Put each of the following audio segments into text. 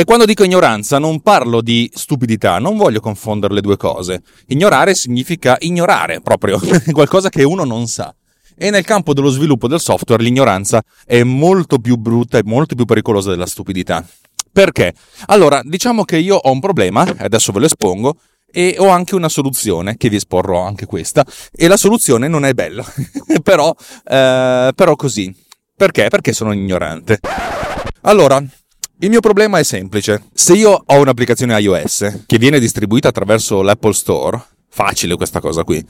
E quando dico ignoranza non parlo di stupidità, non voglio confondere le due cose. Ignorare significa ignorare proprio, qualcosa che uno non sa. E nel campo dello sviluppo del software l'ignoranza è molto più brutta e molto più pericolosa della stupidità. Perché? Allora, diciamo che io ho un problema, adesso ve lo espongo, e ho anche una soluzione, che vi esporrò anche questa, e la soluzione non è bella, però, eh, però così. Perché? Perché sono ignorante. Allora, il mio problema è semplice. Se io ho un'applicazione iOS che viene distribuita attraverso l'Apple Store, facile questa cosa qui.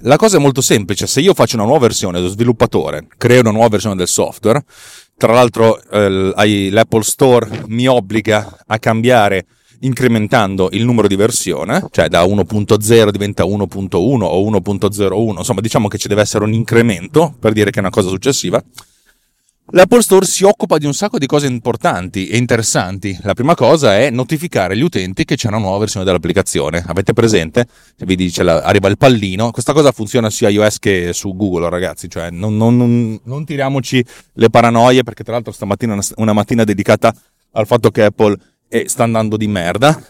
La cosa è molto semplice, se io faccio una nuova versione lo sviluppatore, creo una nuova versione del software, tra l'altro eh, l'Apple Store mi obbliga a cambiare incrementando il numero di versione, cioè da 1.0 diventa 1.1 o 1.01, insomma diciamo che ci deve essere un incremento per dire che è una cosa successiva. L'Apple Store si occupa di un sacco di cose importanti e interessanti. La prima cosa è notificare gli utenti che c'è una nuova versione dell'applicazione. Avete presente? Vi dice arriva il pallino. Questa cosa funziona sia iOS che su Google, ragazzi. Cioè, non, non, non, non tiriamoci le paranoie, perché tra l'altro stamattina è una mattina dedicata al fatto che Apple sta andando di merda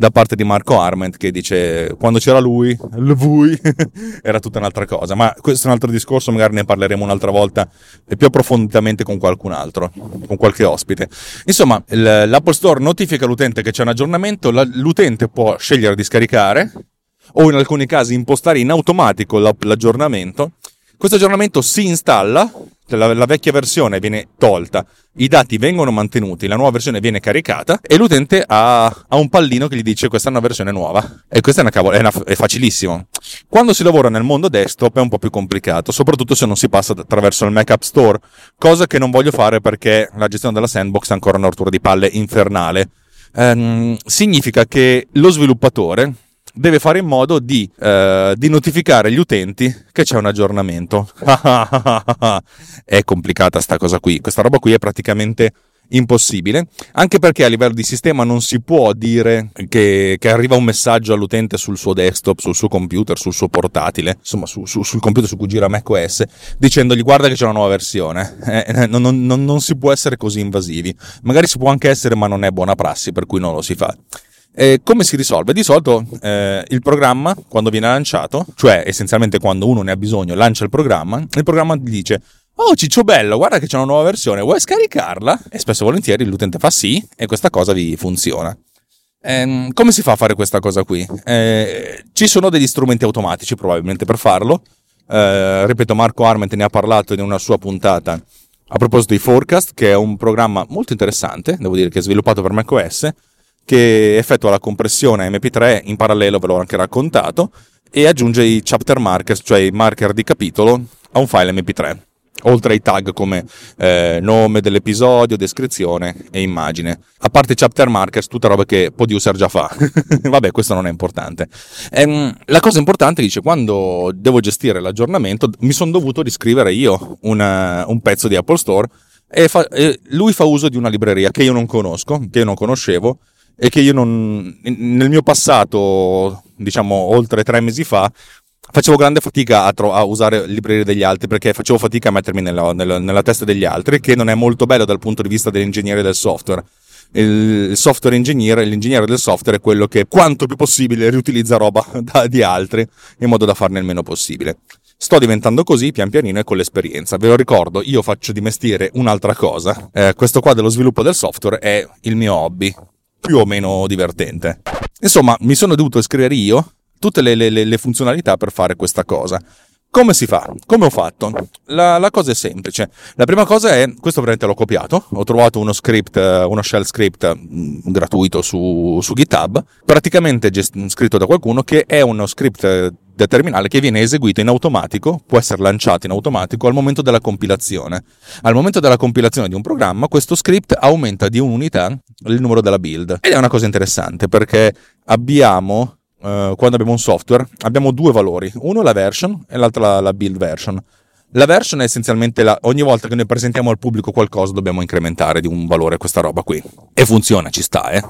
da parte di Marco Arment che dice quando c'era lui, lui era tutta un'altra cosa, ma questo è un altro discorso, magari ne parleremo un'altra volta e più approfonditamente con qualcun altro, con qualche ospite. Insomma, l'Apple Store notifica l'utente che c'è un aggiornamento, l'utente può scegliere di scaricare o in alcuni casi impostare in automatico l'aggiornamento. Questo aggiornamento si installa la, la, vecchia versione viene tolta, i dati vengono mantenuti, la nuova versione viene caricata e l'utente ha, ha un pallino che gli dice questa è una versione nuova. E questa è, una cavolo, è, una, è facilissimo. Quando si lavora nel mondo desktop è un po' più complicato, soprattutto se non si passa attraverso il Mac App Store, cosa che non voglio fare perché la gestione della sandbox è ancora una rottura di palle infernale. Ehm, significa che lo sviluppatore deve fare in modo di, uh, di, notificare gli utenti che c'è un aggiornamento. è complicata sta cosa qui. Questa roba qui è praticamente impossibile, anche perché a livello di sistema non si può dire che, che, arriva un messaggio all'utente sul suo desktop, sul suo computer, sul suo portatile, insomma su, su, sul computer su cui gira macOS, dicendogli guarda che c'è una nuova versione. Eh, non, non, non, non si può essere così invasivi. Magari si può anche essere, ma non è buona prassi, per cui non lo si fa. Eh, come si risolve? Di solito eh, il programma, quando viene lanciato, cioè essenzialmente quando uno ne ha bisogno, lancia il programma, il programma gli dice Oh Ciccio bello, guarda che c'è una nuova versione, vuoi scaricarla? E spesso e volentieri l'utente fa sì e questa cosa vi funziona. Eh, come si fa a fare questa cosa qui? Eh, ci sono degli strumenti automatici probabilmente per farlo. Eh, ripeto, Marco Arment ne ha parlato in una sua puntata a proposito di Forecast, che è un programma molto interessante, devo dire che è sviluppato per macOS che effettua la compressione MP3 in parallelo, ve l'ho anche raccontato, e aggiunge i chapter markers, cioè i marker di capitolo, a un file MP3 oltre ai tag come eh, nome dell'episodio, descrizione e immagine. A parte i chapter markers, tutta roba che Producer già fa. Vabbè, questo non è importante. Ehm, la cosa importante dice, quando devo gestire l'aggiornamento, mi sono dovuto riscrivere io una, un pezzo di Apple Store e, fa, e lui fa uso di una libreria che io non conosco, che io non conoscevo, e che io non, nel mio passato, diciamo oltre tre mesi fa, facevo grande fatica a, tro- a usare librerie degli altri perché facevo fatica a mettermi nella, nella, nella testa degli altri, che non è molto bello dal punto di vista dell'ingegnere del software il software engineer, l'ingegnere del software è quello che quanto più possibile riutilizza roba da, di altri in modo da farne il meno possibile. Sto diventando così pian pianino e con l'esperienza. Ve lo ricordo, io faccio di mestiere un'altra cosa. Eh, questo qua dello sviluppo del software è il mio hobby, più o meno divertente. Insomma, mi sono dovuto iscrivere io tutte le, le, le funzionalità per fare questa cosa. Come si fa? Come ho fatto? La, la, cosa è semplice. La prima cosa è, questo veramente l'ho copiato, ho trovato uno script, uno shell script mm, gratuito su, su GitHub, praticamente gest- scritto da qualcuno che è uno script da terminale che viene eseguito in automatico, può essere lanciato in automatico al momento della compilazione. Al momento della compilazione di un programma, questo script aumenta di un'unità il numero della build. Ed è una cosa interessante perché abbiamo uh, quando abbiamo un software, abbiamo due valori, uno la version e l'altro la, la build version. La version è essenzialmente la, ogni volta che noi presentiamo al pubblico qualcosa dobbiamo incrementare di un valore questa roba qui. E funziona, ci sta, eh.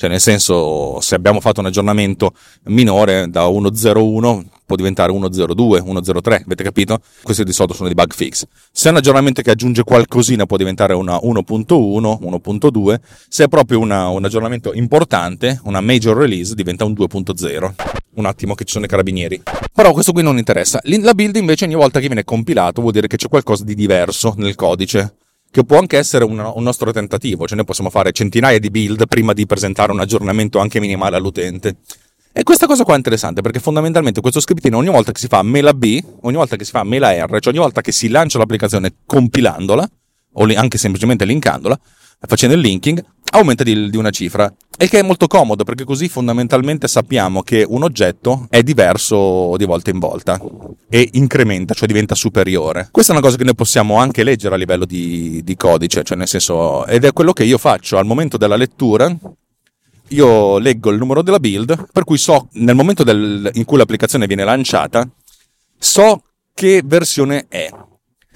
Cioè, nel senso, se abbiamo fatto un aggiornamento minore da 1.01 può diventare 1.02, 1.03, avete capito? Questi di solito sono dei bug fix. Se è un aggiornamento che aggiunge qualcosina può diventare una 1.1, 1.2. Se è proprio una, un aggiornamento importante, una major release, diventa un 2.0. Un attimo che ci sono i carabinieri. Però questo qui non interessa. La build invece ogni volta che viene compilato vuol dire che c'è qualcosa di diverso nel codice che può anche essere un, un, nostro tentativo, cioè noi possiamo fare centinaia di build prima di presentare un aggiornamento anche minimale all'utente. E questa cosa qua è interessante perché fondamentalmente questo scriptino ogni volta che si fa mela B, ogni volta che si fa mela R, cioè ogni volta che si lancia l'applicazione compilandola, o anche semplicemente linkandola, facendo il linking, aumenta di, di, una cifra. E che è molto comodo perché così fondamentalmente sappiamo che un oggetto è diverso di volta in volta e incrementa, cioè diventa superiore. Questa è una cosa che noi possiamo anche leggere a livello di, di codice, cioè nel senso, ed è quello che io faccio al momento della lettura. Io leggo il numero della build, per cui so nel momento del, in cui l'applicazione viene lanciata, so che versione è.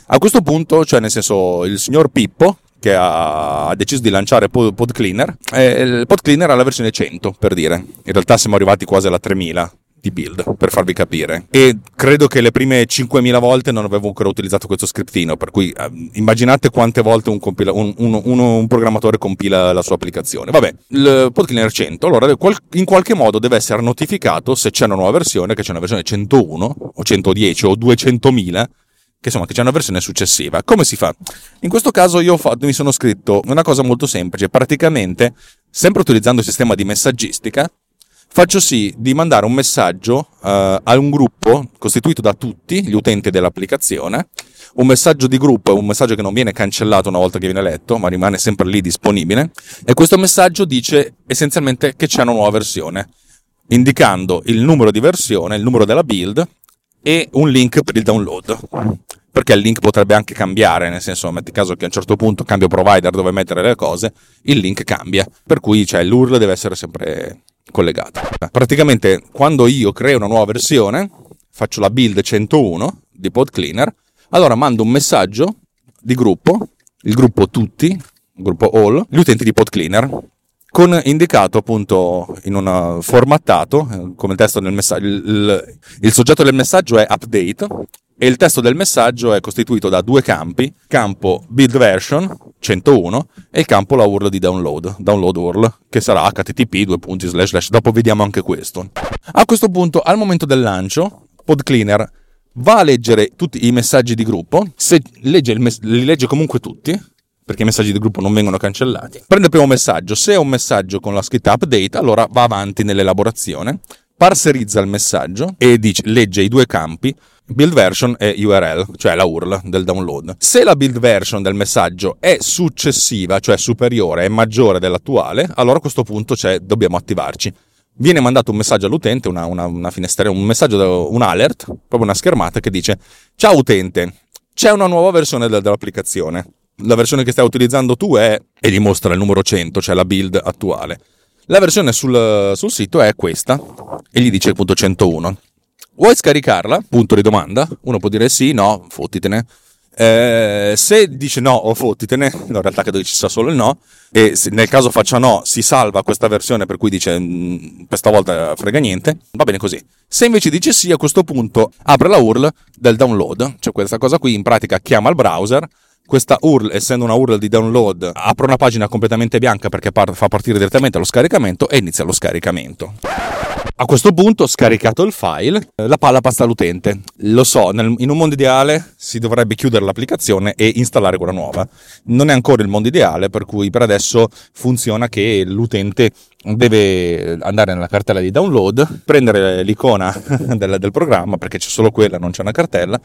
A questo punto, cioè nel senso, il signor Pippo, che ha deciso di lanciare Pod Cleaner. Eh, il Pod Cleaner ha la versione 100, per dire. In realtà siamo arrivati quasi alla 3000 di build, per farvi capire. E credo che le prime 5000 volte non avevo ancora utilizzato questo scriptino, per cui eh, immaginate quante volte un, compila- un, un, un, programmatore compila la sua applicazione. Vabbè, il PodCleaner 100, allora in qualche modo deve essere notificato se c'è una nuova versione, che c'è una versione 101 o 110 o 200.000 che insomma che c'è una versione successiva. Come si fa? In questo caso io fatto, mi sono scritto una cosa molto semplice, praticamente, sempre utilizzando il sistema di messaggistica, faccio sì di mandare un messaggio uh, a un gruppo costituito da tutti gli utenti dell'applicazione, un messaggio di gruppo è un messaggio che non viene cancellato una volta che viene letto, ma rimane sempre lì disponibile, e questo messaggio dice essenzialmente che c'è una nuova versione, indicando il numero di versione, il numero della build e un link per il download. Perché il link potrebbe anche cambiare, nel senso, metti caso che a un certo punto cambio provider dove mettere le cose, il link cambia. Per cui cioè, l'URL deve essere sempre collegato. Praticamente quando io creo una nuova versione, faccio la build 101 di PodCleaner, allora mando un messaggio di gruppo, il gruppo tutti, gruppo all, gli utenti di PodCleaner, con indicato appunto in un formattato eh, come il testo del messaggio il, il, soggetto del messaggio è update e il testo del messaggio è costituito da due campi campo build version 101 e il campo la URL di download download URL che sarà http due punti slash slash. Dopo vediamo anche questo. A questo punto al momento del lancio PodCleaner va a leggere tutti i messaggi di gruppo se legge mes- li legge comunque tutti perché i messaggi di gruppo non vengono cancellati. Prende il primo messaggio, se è un messaggio con la scritta update, allora va avanti nell'elaborazione, parserizza il messaggio e dice, legge i due campi build version e URL, cioè la URL del download. Se la build version del messaggio è successiva, cioè superiore, è maggiore dell'attuale, allora a questo punto dobbiamo attivarci. Viene mandato un messaggio all'utente, una, una, una finestra, un messaggio, un alert, proprio una schermata che dice Ciao utente, c'è una nuova versione dell'applicazione la versione che stai utilizzando tu è, e gli mostra il numero 100, cioè la build attuale. La versione sul, sul sito è questa, e gli dice appunto 101. Vuoi scaricarla? Punto di domanda. Uno può dire sì, no, fottitene. Eh, se dice no o fottitene, in realtà credo che ci sia solo il no, e nel caso faccia no si salva questa versione per cui dice mm, questa volta frega niente, va bene così. Se invece dice sì, a questo punto apre la URL del download, cioè questa cosa qui in pratica chiama il browser, questa URL, essendo una URL di download, apre una pagina completamente bianca perché fa partire direttamente lo scaricamento e inizia lo scaricamento. A questo punto, scaricato il file, eh, la palla passa all'utente. Lo so, nel, in un mondo ideale si dovrebbe chiudere l'applicazione e installare quella nuova. Non è ancora il mondo ideale, per cui per adesso funziona che l'utente deve andare nella cartella di download, prendere l'icona del, del programma, perché c'è solo quella, non c'è una cartella,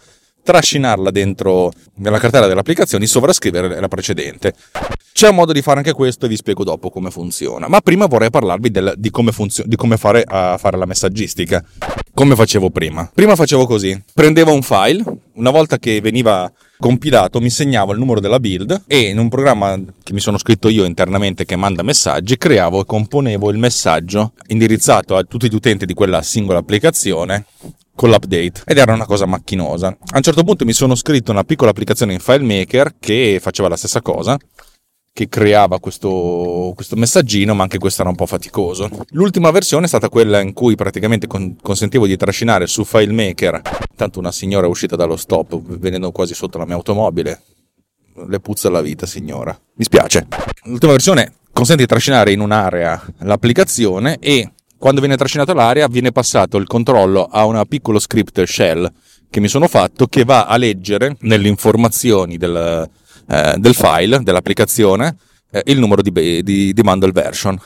trascinarla dentro nella cartella delle applicazioni, sovrascrivere la precedente. C'è un modo di fare anche questo e vi spiego dopo come funziona. Ma prima vorrei parlarvi del, di, come funzio- di come fare a fare la messaggistica. Come facevo prima? Prima facevo così: prendevo un file, una volta che veniva compilato mi segnavo il numero della build e in un programma che mi sono scritto io internamente che manda messaggi creavo e componevo il messaggio indirizzato a tutti gli utenti di quella singola applicazione con l'update ed era una cosa macchinosa. A un certo punto mi sono scritto una piccola applicazione in FileMaker che faceva la stessa cosa che creava questo, questo, messaggino, ma anche questo era un po' faticoso. L'ultima versione è stata quella in cui praticamente con, consentivo di trascinare su FileMaker. Tanto una signora è uscita dallo stop venendo quasi sotto la mia automobile. Le puzza la vita, signora. Mi spiace. L'ultima versione consente di trascinare in un'area l'applicazione e quando viene trascinato l'area viene passato il controllo a un piccolo script shell che mi sono fatto che va a leggere nelle informazioni del, eh, del file, dell'applicazione, eh, il numero di, di, di, bundle version.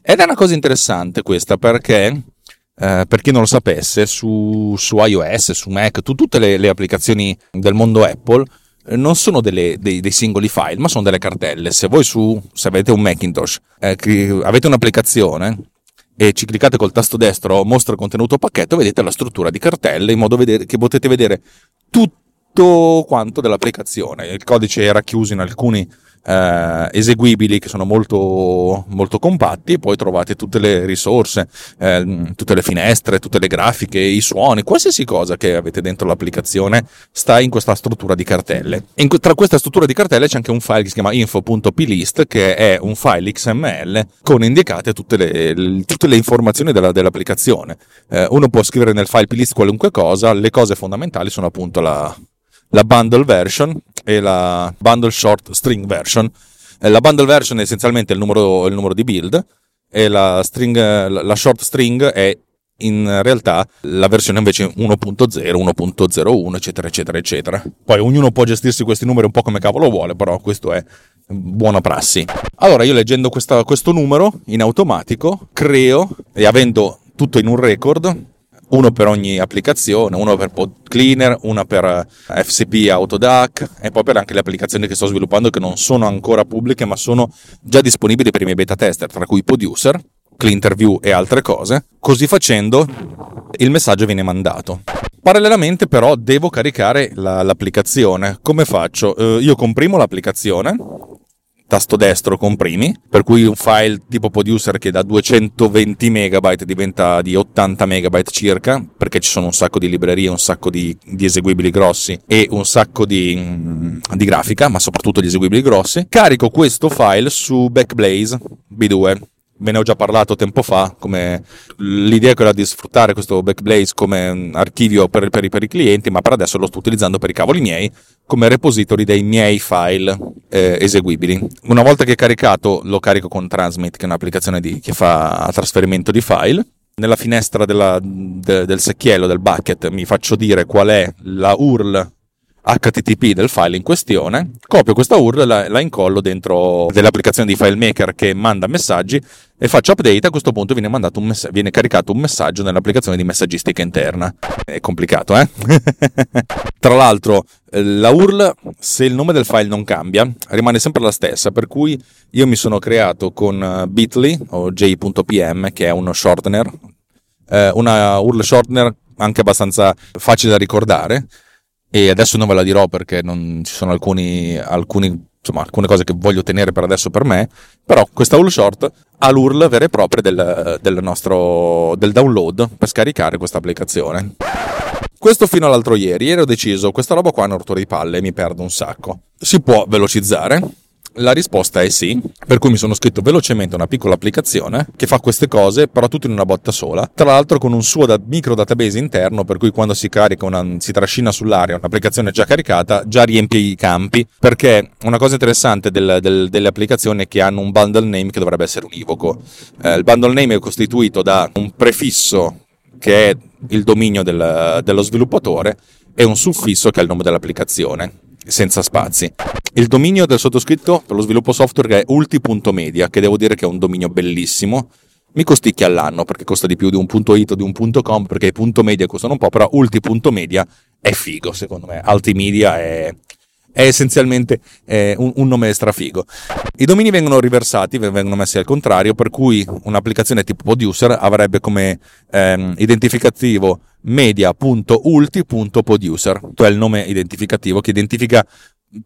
Ed è una cosa interessante questa perché, eh, per chi non lo sapesse, su, su iOS, su Mac, tu, tutte le, le, applicazioni del mondo Apple eh, non sono delle, dei, dei, singoli file, ma sono delle cartelle. Se voi su, se avete un Macintosh, eh, avete un'applicazione e ci cliccate col tasto destro mostra contenuto pacchetto, vedete la struttura di cartelle in modo vedere, che potete vedere tutto quanto dell'applicazione. Il codice è racchiuso in alcuni eh, eseguibili che sono molto, molto compatti e poi trovate tutte le risorse, eh, tutte le finestre, tutte le grafiche, i suoni, qualsiasi cosa che avete dentro l'applicazione sta in questa struttura di cartelle. In, tra questa struttura di cartelle c'è anche un file che si chiama info.plist che è un file XML con indicate tutte le, tutte le informazioni della, dell'applicazione. Eh, uno può scrivere nel file plist qualunque cosa, le cose fondamentali sono appunto la, la bundle version e la bundle short string version. Eh, la bundle version è essenzialmente il numero, il numero di build e la, string, la short string è in realtà la versione invece 1.0, 1.01, eccetera, eccetera, eccetera. Poi ognuno può gestirsi questi numeri un po' come cavolo vuole, però questo è buona prassi. Allora, io leggendo questa, questo numero in automatico, creo e avendo tutto in un record, uno per ogni applicazione, uno per Pod Cleaner, una per eh, FCP Autodac e poi per anche le applicazioni che sto sviluppando che non sono ancora pubbliche ma sono già disponibili per i miei beta tester, tra cui Producer, Clinterview e altre cose. Così facendo il messaggio viene mandato. Parallelamente però devo caricare la, l'applicazione. Come faccio? Eh, io comprimo l'applicazione tasto destro comprimi, per cui un file tipo producer che da 220 MB diventa di 80 MB circa, perché ci sono un sacco di librerie, un sacco di, di eseguibili grossi e un sacco di, di, grafica, ma soprattutto di eseguibili grossi. Carico questo file su Backblaze B2 ve ne ho già parlato tempo fa, come l'idea quella di sfruttare questo Backblaze come archivio per, per, per, i clienti, ma per adesso lo sto utilizzando per i cavoli miei come repository dei miei file eh, eseguibili. Una volta che è caricato, lo carico con Transmit, che è un'applicazione di, che fa trasferimento di file. Nella finestra della, de, del secchiello, del bucket, mi faccio dire qual è la URL HTTP del file in questione, copio questa URL e la, la, incollo dentro delle applicazioni di FileMaker che manda messaggi e faccio update, a questo punto viene, mess- viene caricato un messaggio nell'applicazione di messaggistica interna. È complicato, eh? Tra l'altro, eh, la URL, se il nome del file non cambia, rimane sempre la stessa, per cui io mi sono creato con eh, Bitly o j.pm, che è uno shortener, eh, una URL shortener anche abbastanza facile da ricordare, e adesso non ve la dirò perché non ci sono alcuni, alcuni, insomma, alcune cose che voglio tenere per adesso per me, però questa URL short ha l'URL vera e propria del, del nostro del download per scaricare questa applicazione. Questo fino all'altro ieri. Ieri ho deciso, questa roba qua è una rottura di palle, mi perdo un sacco. Si può velocizzare? La risposta è sì, per cui mi sono scritto velocemente una piccola applicazione che fa queste cose, però tutto in una botta sola. Tra l'altro con un suo da- micro database interno, per cui quando si carica una, si trascina sull'aria un'applicazione già caricata, già riempie i campi. Perché una cosa interessante del, del, delle applicazioni è che hanno un bundle name che dovrebbe essere univoco. Eh, il bundle name è costituito da un prefisso che è il dominio del, dello sviluppatore e un suffisso che è il nome dell'applicazione senza spazi. Il dominio del sottoscritto per lo sviluppo software è ulti.media, che devo dire che è un dominio bellissimo. Mi costicchia all'anno perché costa di più di un punto .it o di un punto .com perché i punto .media costano un po', però ulti.media è figo secondo me. Altimedia è, è essenzialmente eh, un, un, nome strafigo. I domini vengono riversati, vengono messi al contrario, per cui un'applicazione tipo Producer avrebbe come ehm, identificativo media.ulti.producer, cioè il nome identificativo che identifica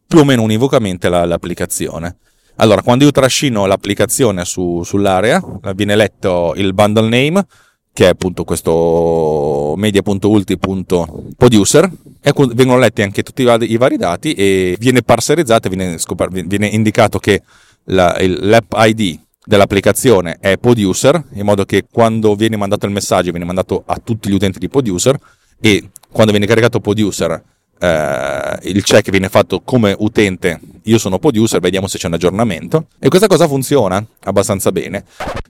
più o meno univocamente la, l'applicazione. Allora, quando io trascino l'applicazione su, sull'area, viene letto il bundle name, che è appunto questo media.ulti.producer, e vengono letti anche tutti i vari dati e viene parserizzato, viene, scopar- viene indicato che la, l'app ID dell'applicazione è producer, in modo che quando viene mandato il messaggio viene mandato a tutti gli utenti di producer e quando viene caricato producer eh, il check viene fatto come utente io sono producer, vediamo se c'è un aggiornamento e questa cosa funziona abbastanza bene.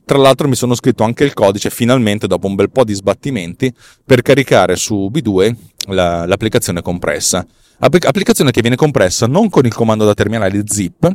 Tra l'altro mi sono scritto anche il codice finalmente dopo un bel po' di sbattimenti per caricare su B2 la, l'applicazione compressa. Applicazione che viene compressa non con il comando da terminale zip,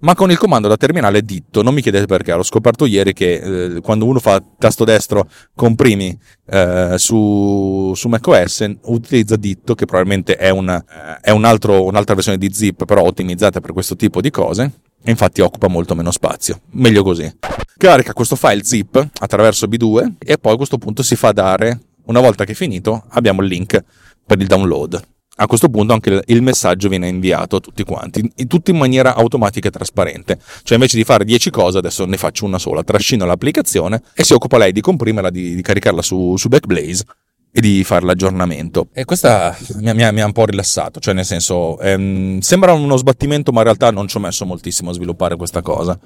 ma con il comando da terminale ditto. Non mi chiedete perché, l'ho scoperto ieri che eh, quando uno fa tasto destro comprimi eh, su, su macOS utilizza ditto, che probabilmente è, una, eh, è un altro, un'altra versione di zip, però ottimizzata per questo tipo di cose. E infatti occupa molto meno spazio. Meglio così. Carica questo file zip attraverso B2 e poi a questo punto si fa dare, una volta che è finito, abbiamo il link per il download a questo punto anche il messaggio viene inviato a tutti quanti, tutto in maniera automatica e trasparente. Cioè invece di fare 10 cose, adesso ne faccio una sola, trascino l'applicazione e si occupa lei di comprimerla, di, di caricarla su, su Backblaze e di fare l'aggiornamento. E questa mi, mi, mi ha un po' rilassato, cioè nel senso, ehm, sembra uno sbattimento, ma in realtà non ci ho messo moltissimo a sviluppare questa cosa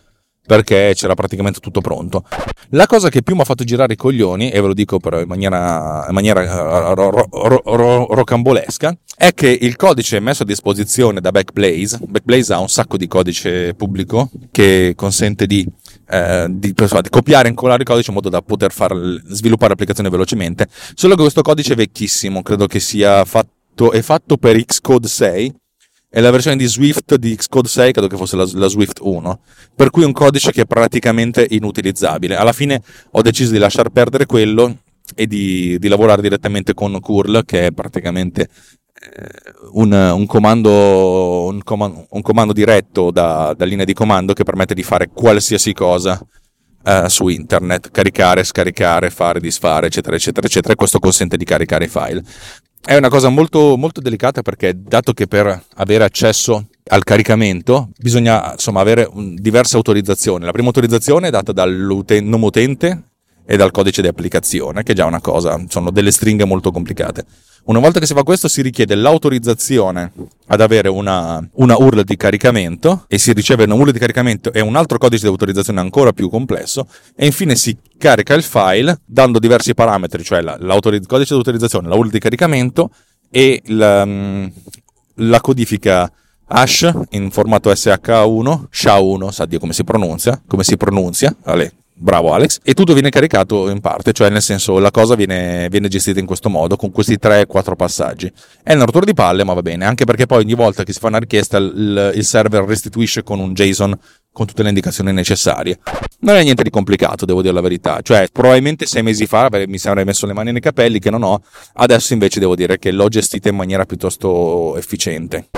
perché c'era praticamente tutto pronto. La cosa che più mi ha fatto girare i coglioni, e ve lo dico però in maniera, in maniera eh, ro, ro, ro, rocambolesca, è che il codice messo a disposizione da Backblaze, Backblaze ha un sacco di codice pubblico che consente di, eh, di, di copiare e incollare il codice in modo da poter far, sviluppare applicazioni velocemente, solo che questo codice è vecchissimo, credo che sia fatto, è fatto per Xcode 6, e la versione di Swift di Xcode 6 credo che fosse la, la, Swift 1, per cui un codice che è praticamente inutilizzabile. Alla fine ho deciso di lasciar perdere quello e di, di lavorare direttamente con curl, che è praticamente eh, un, un, comando, un, comando, un comando diretto da, da, linea di comando che permette di fare qualsiasi cosa eh, su internet, caricare, scaricare, fare, disfare, eccetera, eccetera, eccetera, e questo consente di caricare i file. È una cosa molto, molto delicata perché dato che per avere accesso al caricamento bisogna insomma avere diverse autorizzazioni. La prima autorizzazione è data dal nome utente e dal codice di applicazione, che è già una cosa, sono delle stringhe molto complicate. Una volta che si fa questo si richiede l'autorizzazione ad avere una, una URL di caricamento e si riceve una URL di caricamento e un altro codice di autorizzazione ancora più complesso e infine si carica il file dando diversi parametri, cioè la, il codice di autorizzazione, la URL di caricamento e la, mm, la codifica hash in formato SH1, SHA1, sa Dio come si pronuncia, come si pronuncia, vale, Bravo Alex. E tutto viene caricato in parte, cioè nel senso la cosa viene, viene gestita in questo modo, con questi 3-4 passaggi. È una rottura di palle, ma va bene, anche perché poi ogni volta che si fa una richiesta il, il server restituisce con un JSON con tutte le indicazioni necessarie. Non è niente di complicato, devo dire la verità. Cioè, probabilmente sei mesi fa mi sarei messo le mani nei capelli, che non ho. Adesso invece devo dire che l'ho gestita in maniera piuttosto efficiente.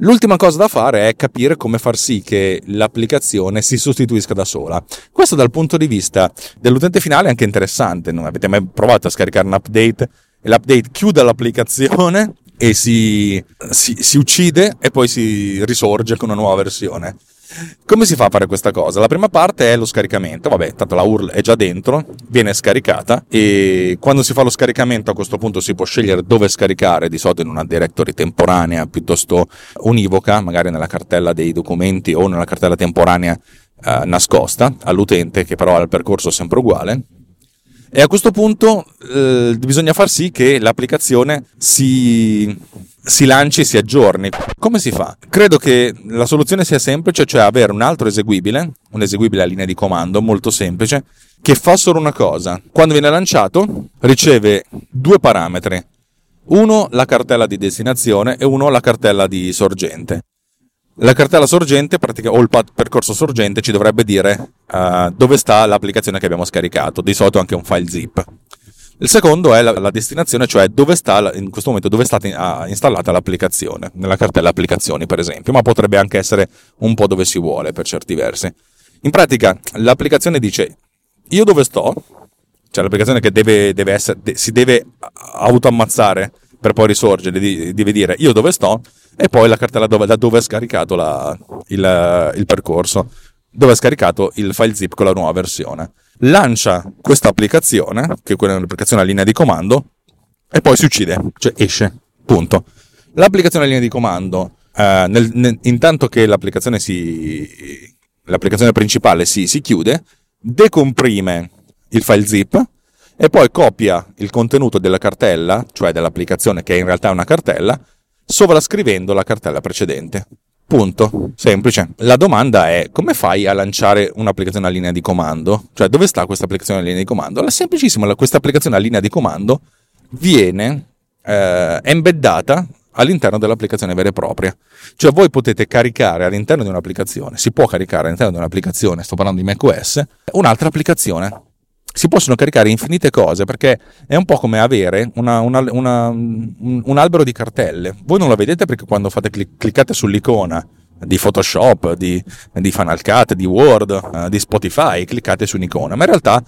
L'ultima cosa da fare è capire come far sì che l'applicazione si sostituisca da sola. Questo dal punto di vista dell'utente finale è anche interessante. Non avete mai provato a scaricare un update e l'update chiude l'applicazione e si, si, si uccide e poi si risorge con una nuova versione. Come si fa a fare questa cosa? La prima parte è lo scaricamento, vabbè, tanto la URL è già dentro, viene scaricata e quando si fa lo scaricamento a questo punto si può scegliere dove scaricare, di solito in una directory temporanea piuttosto univoca, magari nella cartella dei documenti o nella cartella temporanea eh, nascosta all'utente che però ha il percorso sempre uguale e a questo punto eh, bisogna far sì che l'applicazione si, si lanci e si aggiorni. Come si fa? Credo che la soluzione sia semplice, cioè avere un altro eseguibile, un eseguibile a linea di comando molto semplice, che fa solo una cosa. Quando viene lanciato riceve due parametri. Uno la cartella di destinazione e uno la cartella di sorgente. La cartella sorgente o il percorso sorgente ci dovrebbe dire uh, dove sta l'applicazione che abbiamo scaricato, di solito anche un file zip. Il secondo è la, la destinazione, cioè dove sta in questo momento dove è stata uh, installata l'applicazione, nella cartella applicazioni per esempio, ma potrebbe anche essere un po' dove si vuole per certi versi. In pratica l'applicazione dice io dove sto, cioè l'applicazione che deve, deve essere, de, si deve autoammazzare per poi risorgere, deve dire io dove sto e poi la cartella dove, da dove è scaricato la, il, il percorso, dove è scaricato il file zip con la nuova versione. Lancia questa applicazione, che è un'applicazione a linea di comando, e poi si uccide, cioè esce, punto. L'applicazione a linea di comando, eh, nel, nel, intanto che l'applicazione, si, l'applicazione principale si, si chiude, decomprime il file zip e poi copia il contenuto della cartella, cioè dell'applicazione che in realtà è una cartella, sovrascrivendo la cartella precedente. Punto. Semplice. La domanda è come fai a lanciare un'applicazione a linea di comando? Cioè dove sta questa applicazione a linea di comando? È semplicissimo, questa applicazione a linea di comando viene eh, embeddata all'interno dell'applicazione vera e propria. Cioè voi potete caricare all'interno di un'applicazione, si può caricare all'interno di un'applicazione, sto parlando di macOS, un'altra applicazione si possono caricare infinite cose perché è un po' come avere una, una, una, un, un, albero di cartelle. Voi non lo vedete perché quando fate clic- cliccate sull'icona di Photoshop, di, di Final Cut, di Word, uh, di Spotify, cliccate su un'icona, ma in realtà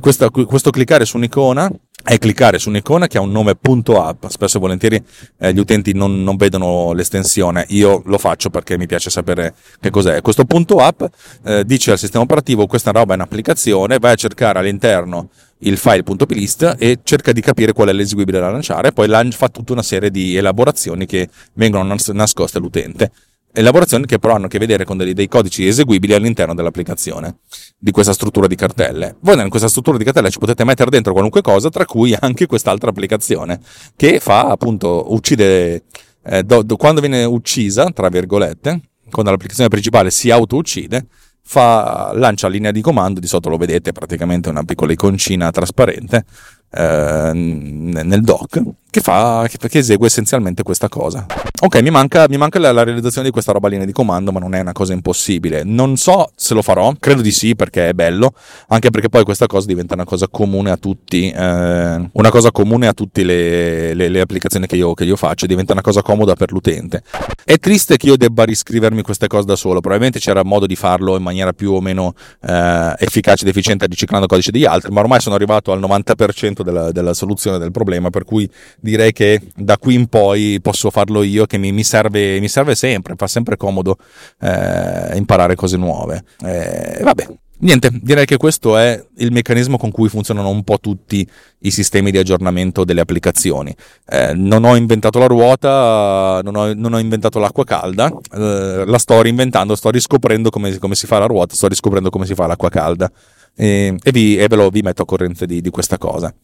questa, questo cliccare su un'icona è cliccare su un'icona che ha un nome punto .app. Spesso e volentieri eh, gli utenti non, non, vedono l'estensione, io lo faccio perché mi piace sapere che cos'è. Questo punto .app eh, dice al sistema operativo questa roba è un'applicazione, vai a cercare all'interno il file .plist e cerca di capire qual è l'eseguibile da lanciare, poi fa tutta una serie di elaborazioni che vengono nascoste all'utente elaborazioni che però hanno a che vedere con dei, dei, codici eseguibili all'interno dell'applicazione di questa struttura di cartelle. Voi in questa struttura di cartelle ci potete mettere dentro qualunque cosa, tra cui anche quest'altra applicazione che fa appunto uccide eh, do, do, quando viene uccisa, tra virgolette, quando l'applicazione principale si auto-uccide, fa, lancia linea di comando, di sotto lo vedete praticamente una piccola iconcina trasparente eh, nel dock che, fa, che, esegue essenzialmente questa cosa. Ok, mi manca, mi manca la, la, realizzazione di questa roba linea di comando, ma non è una cosa impossibile. Non so se lo farò, credo di sì perché è bello, anche perché poi questa cosa diventa una cosa comune a tutti, eh, una cosa comune a tutte le, le, le applicazioni che io, che io, faccio, diventa una cosa comoda per l'utente. È triste che io debba riscrivermi queste cose da solo, probabilmente c'era modo di farlo in maniera più o meno eh, efficace ed efficiente riciclando codice degli altri, ma ormai sono arrivato al 90% della, della soluzione del problema, per cui direi che da qui in poi posso farlo io, che mi, mi, serve, mi serve, sempre, fa sempre comodo eh, imparare cose nuove. Eh, vabbè, Niente, direi che questo è il meccanismo con cui funzionano un po' tutti i sistemi di aggiornamento delle applicazioni. Eh, non ho inventato la ruota, non ho, non ho inventato l'acqua calda, eh, la sto reinventando, sto riscoprendo come, come, si fa la ruota, sto riscoprendo come si fa l'acqua calda e, e, vi, e ve lo vi metto a corrente di, di questa cosa.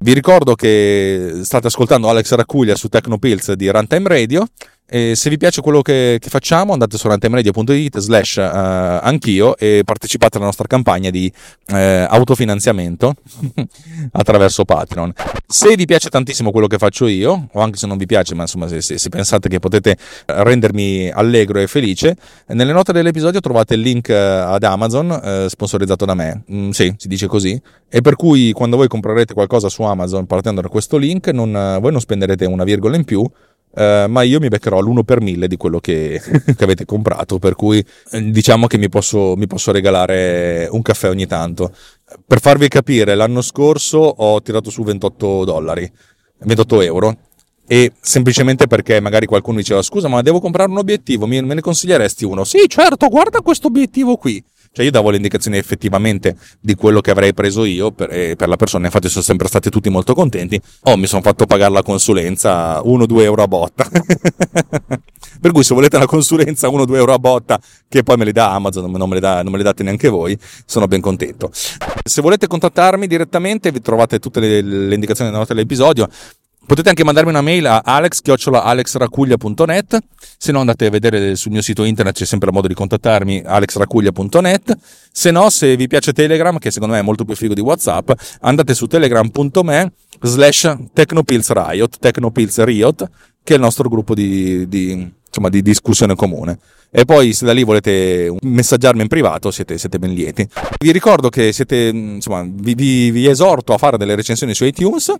Vi ricordo che state ascoltando Alex Raccuglia su Tecnopills di Runtime Radio. E se vi piace quello che, che facciamo, andate su runtimeradio.it slash uh, anch'io e partecipate alla nostra campagna di uh, autofinanziamento attraverso Patreon. Se vi piace tantissimo quello che faccio io, o anche se non vi piace, ma insomma se, se, se pensate che potete rendermi allegro e felice, nelle note dell'episodio trovate il link eh, ad Amazon, uh, sponsorizzato da me. Mm, sì, si dice così. E per cui quando voi comprerete qualcosa su Amazon partendo da questo link, non, voi non spenderete una virgola in più, Uh, ma io mi beccherò l'uno per mille di quello che, che avete comprato, per cui eh, diciamo che mi posso, mi posso, regalare un caffè ogni tanto. Per farvi capire, l'anno scorso ho tirato su 28 dollari, 28 euro, e semplicemente perché magari qualcuno diceva scusa ma devo comprare un obiettivo, me ne consiglieresti uno? Sì certo, guarda questo obiettivo qui. Cioè io davo le indicazioni effettivamente di quello che avrei preso io per, eh, per la persona, infatti sono sempre stati tutti molto contenti. Oh, mi sono fatto pagare la consulenza 1-2 euro a botta. per cui se volete la consulenza 1-2 euro a botta, che poi me li dà Amazon, non me, dà, non me le date neanche voi, sono ben contento. Se volete contattarmi direttamente, vi trovate tutte le, le indicazioni nella nota dell'episodio. Potete anche mandarmi una mail a alex-alexracuglia.net, se no andate a vedere sul mio sito internet, c'è sempre modo di contattarmi, alexracuglia.net, se no se vi piace Telegram, che secondo me è molto più figo di Whatsapp, andate su telegram.me slash technopillsriot, technopillsriot, che è il nostro gruppo di, di, insomma, di discussione comune. E poi se da lì volete messaggiarmi in privato siete, siete ben lieti. Vi ricordo che siete, insomma, vi, vi, vi esorto a fare delle recensioni su iTunes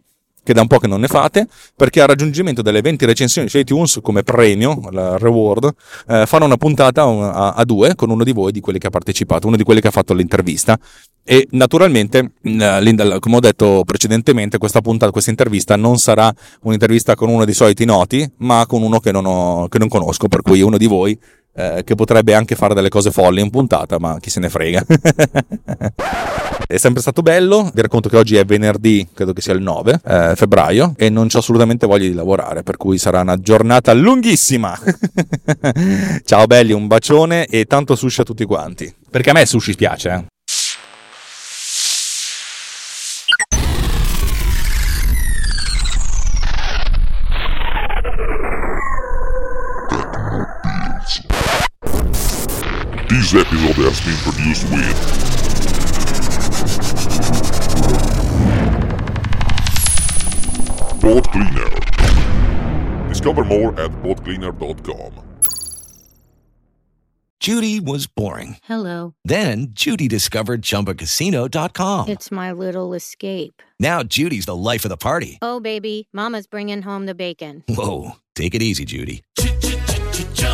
che da un po' che non ne fate, perché al raggiungimento delle 20 recensioni su iTunes come premio, la reward, eh, farò una puntata a, a, due con uno di voi, di quelli che ha partecipato, uno di quelli che ha fatto l'intervista. E naturalmente, come ho detto precedentemente, questa puntata, questa intervista non sarà un'intervista con uno dei soliti noti, ma con uno che non, ho, che non conosco, per cui uno di voi eh, che potrebbe anche fare delle cose folli in puntata, ma chi se ne frega. è sempre stato bello, vi racconto che oggi è venerdì, credo che sia il 9 eh, febbraio, e non ho assolutamente voglia di lavorare, per cui sarà una giornata lunghissima. Ciao belli, un bacione e tanto sushi a tutti quanti. Perché a me sushi piace, eh. This episode has been produced with Boat Cleaner. Discover more at boatcleaner.com. Judy was boring. Hello. Then Judy discovered ChumbaCasino.com. It's my little escape. Now Judy's the life of the party. Oh, baby, Mama's bringing home the bacon. Whoa, take it easy, Judy.